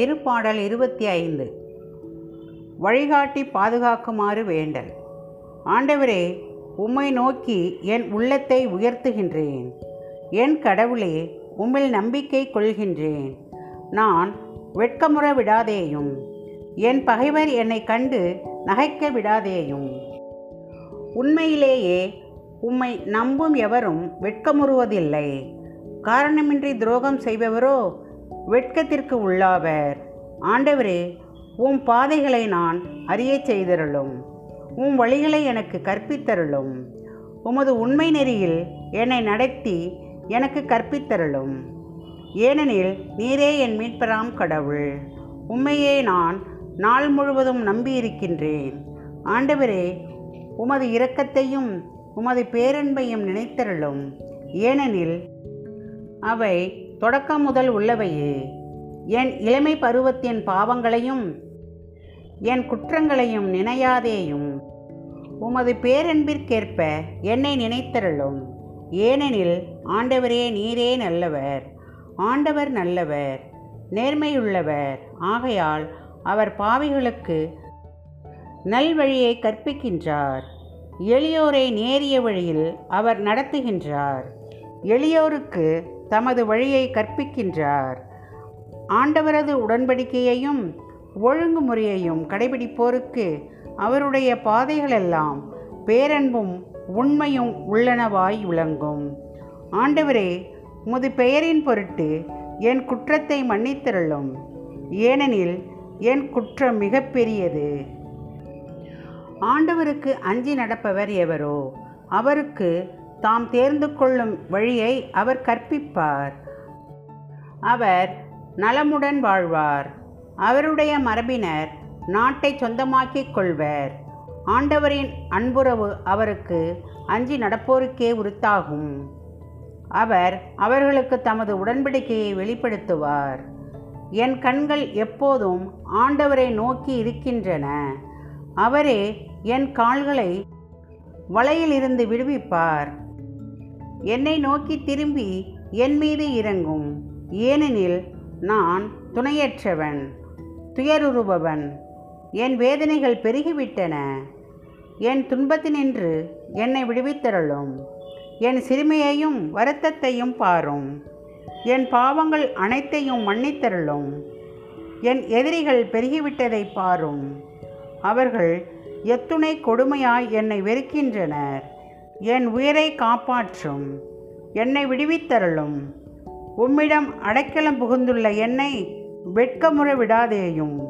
திருப்பாடல் இருபத்தி ஐந்து. வழிகாட்டி பாதுகாக்குமாறு வேண்டல். ஆண்டவரே உம்மை நோக்கி என் உள்ளத்தை உயர்த்துகின்றேன். என் கடவுளே உம்மில் நம்பிக்கை கொள்கின்றேன். நான் வெட்கமுற விடாதேயும் என் பகைவர் என்னை கண்டு நகைக்க விடாதேயும். உண்மையிலேயே உம்மை நம்பும் எவரும் வெட்கமுறுவதில்லை. காரணமின்றி துரோகம் செய்பவரோ வெட்கத்திற்கு உள்ளாவர். ஆண்டவரே உம் பாதைகளை நான் அறியச் செய்தருளும். உம் வழிகளை எனக்கு கற்பித்தருளும். உமது உண்மை நெறியில் என்னை நடத்தி எனக்கு கற்பித்தருளும். ஏனெனில் நீரே என் மீட்பராம் கடவுள். உம்மையே நான் நாள் முழுவதும் நம்பியிருக்கின்றேன். ஆண்டவரே உமது இரக்கத்தையும் உமது பேரன்பையும் நினைத்தருளும். ஏனெனில் அவை தொடக்கம் முதல் உள்ளவையே. என் இளமை பருவத்தின் பாவங்களையும் என் குற்றங்களையும் நினையாதேயும். உமது பேரன்பிற்கேற்ப என்னை நினைத்தருளும். ஏனெனில் ஆண்டவரே நீரே நல்லவர். ஆண்டவர் நல்லவர். நேர்மையுள்ளவர். ஆகையால் அவர் பாவிகளுக்கு நல்வழியை கற்பிக்கின்றார். எளியோரை நேரிய வழியில் அவர் நடத்துகின்றார். எளியோருக்கு தமது வழியை கற்பிக்கின்றார். ஆண்டவரது உடன்படிக்கையையும் ஒழுங்குமுறையையும் கடைபிடிப்போருக்கு அவருடைய பாதைகளெல்லாம் பேரன்பும் உண்மையும் உள்ளனவாய் விளங்கும். ஆண்டவரே உமது பெயரின் பொருட்டு என் குற்றத்தை மன்னித்தருளும். ஏனெனில் என் குற்றம் மிகப்பெரியது. ஆண்டவருக்கு அஞ்சி நடப்பவர் எவரோ அவருக்கு தாம் தேர்ந்து கொள்ளும் வழியை அவர் கற்பிப்பார். அவர் நலமுடன் வாழ்வார். அவருடைய மரபினர் நாட்டை சொந்தமாக்கிக் கொள்வர். ஆண்டவரின் அன்புறவு அவருக்கு அஞ்சி நடப்போருக்கே உருத்தாகும். அவர் அவர்களுக்கு தமது உடன்படிக்கையை வெளிப்படுத்துவார். என் கண்கள் எப்போதும் ஆண்டவரை நோக்கி இருக்கின்றன. அவரே என் கால்களை வலையிலிருந்து விடுவிப்பார். என்னை நோக்கி திரும்பி என் மீது இறங்கும். ஏனெனில் நான் துணையற்றவன் துயருறுபவன். என் வேதனைகள் பெருகிவிட்டன. என் துன்பத்தினின்று என்னை விடுவித்தருளும். என் சிறுமையையும் வருத்தத்தையும் பாரும். என் பாவங்கள் அனைத்தையும் மன்னித்தருளும். என் எதிரிகள் பெருகிவிட்டதை பாரும். அவர்கள் எத்துணை கொடுமையாய் என்னை வெறுக்கின்றனர். என் உயிரை காப்பாற்றும். என்னை விடுவித்தருளும். உம்மிடம் அடைக்கலம் புகுந்துள்ள என்னை வெட்கமுற விடாதேயும்.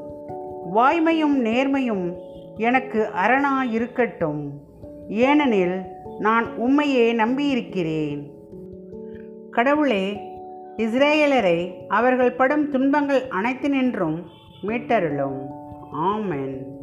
வாய்மையும் நேர்மையும் எனக்கு அரணா இருக்கட்டும் ஏனெனில் நான் உம்மையே நம்பியிருக்கிறேன். கடவுளே இஸ்ரேலரை அவர்கள் படும் துன்பங்கள் அனைத்தினின்றும் மீட்டருளும். ஆமென்.